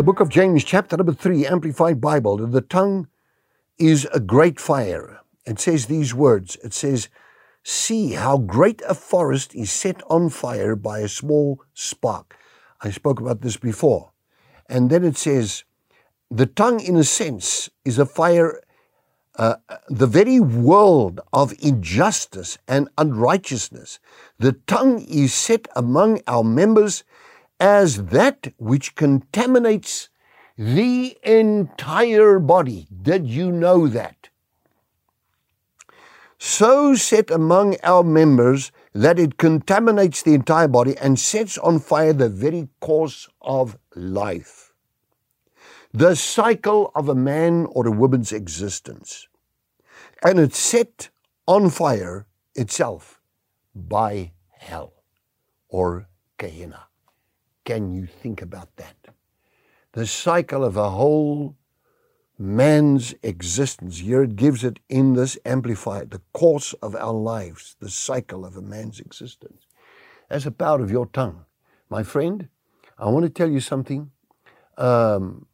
the book of James, chapter number three, Amplified Bible, the tongue is a great fire. It says these words It says, See how great a forest is set on fire by a small spark. I spoke about this before. And then it says, The tongue, in a sense, is a fire. Uh, the very world of injustice and unrighteousness. The tongue is set among our members as that which contaminates the entire body. Did you know that? So set among our members that it contaminates the entire body and sets on fire the very course of life. The cycle of a man or a woman's existence. And it's set on fire itself by hell or Gehenna. Can you think about that? The cycle of a whole man's existence. Here it gives it in this amplified, the course of our lives, the cycle of a man's existence. As a power of your tongue. My friend, I want to tell you something. Um,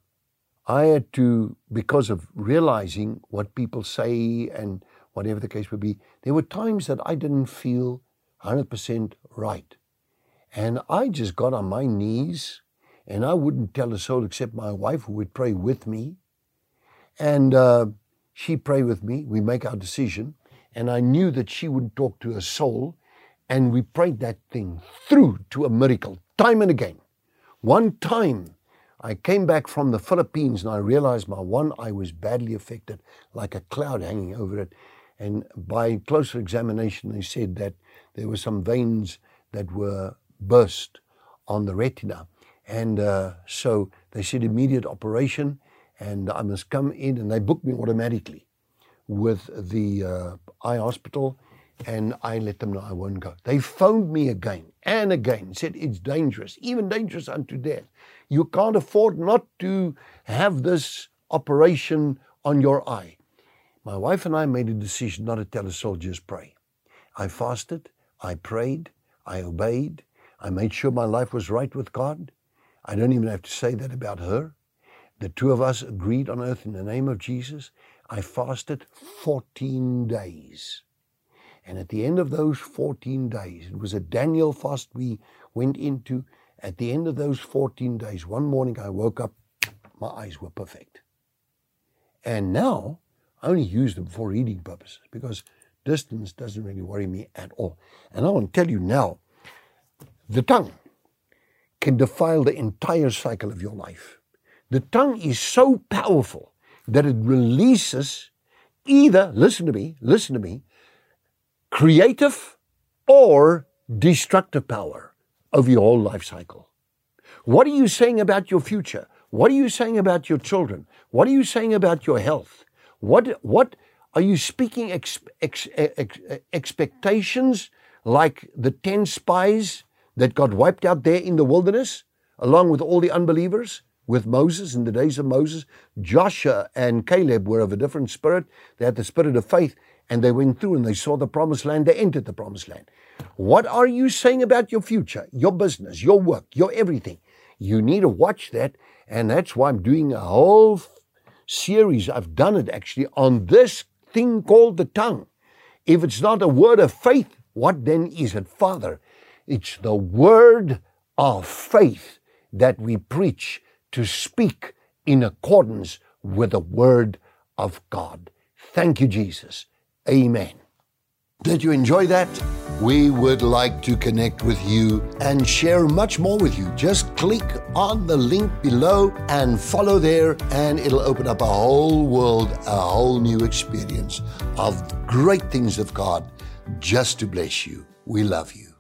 I had to, because of realizing what people say and whatever the case would be, there were times that I didn't feel 100% right. And I just got on my knees and I wouldn't tell a soul except my wife who would pray with me. And uh, she prayed with me. We make our decision. And I knew that she wouldn't talk to a soul. And we prayed that thing through to a miracle, time and again. One time, I came back from the Philippines and I realized my one eye was badly affected, like a cloud hanging over it. And by closer examination, they said that there were some veins that were burst on the retina. And uh, so they said immediate operation, and I must come in, and they booked me automatically with the uh, eye hospital, and I let them know I won't go. They phoned me again and again, said it's dangerous, even dangerous unto death. You can't afford not to have this operation on your eye. My wife and I made a decision not to tell a soldiers pray. I fasted, I prayed, I obeyed, I made sure my life was right with God. I don't even have to say that about her. The two of us agreed on earth in the name of Jesus. I fasted 14 days. And at the end of those 14 days, it was a Daniel fast we went into. At the end of those 14 days, one morning I woke up, my eyes were perfect. And now I only use them for reading purposes because distance doesn't really worry me at all. And I want to tell you now, the tongue can defile the entire cycle of your life. The tongue is so powerful that it releases either, listen to me, listen to me, creative or destructive power of your whole life cycle. What are you saying about your future? What are you saying about your children? What are you saying about your health? What, what are you speaking ex, ex, ex, expectations like the 10 spies that got wiped out there in the wilderness, along with all the unbelievers, with Moses in the days of Moses. Joshua and Caleb were of a different spirit. They had the spirit of faith, and they went through and they saw the promised land. They entered the promised land. What are you saying about your future, your business, your work, your everything? You need to watch that, and that's why I'm doing a whole series. I've done it actually on this thing called the tongue. If it's not a word of faith, what then is it, Father? It's the word of faith that we preach to speak in accordance with the word of God. Thank you, Jesus. Amen. Did you enjoy that? We would like to connect with you and share much more with you. Just click on the link below and follow there, and it'll open up a whole world, a whole new experience of great things of God just to bless you. We love you.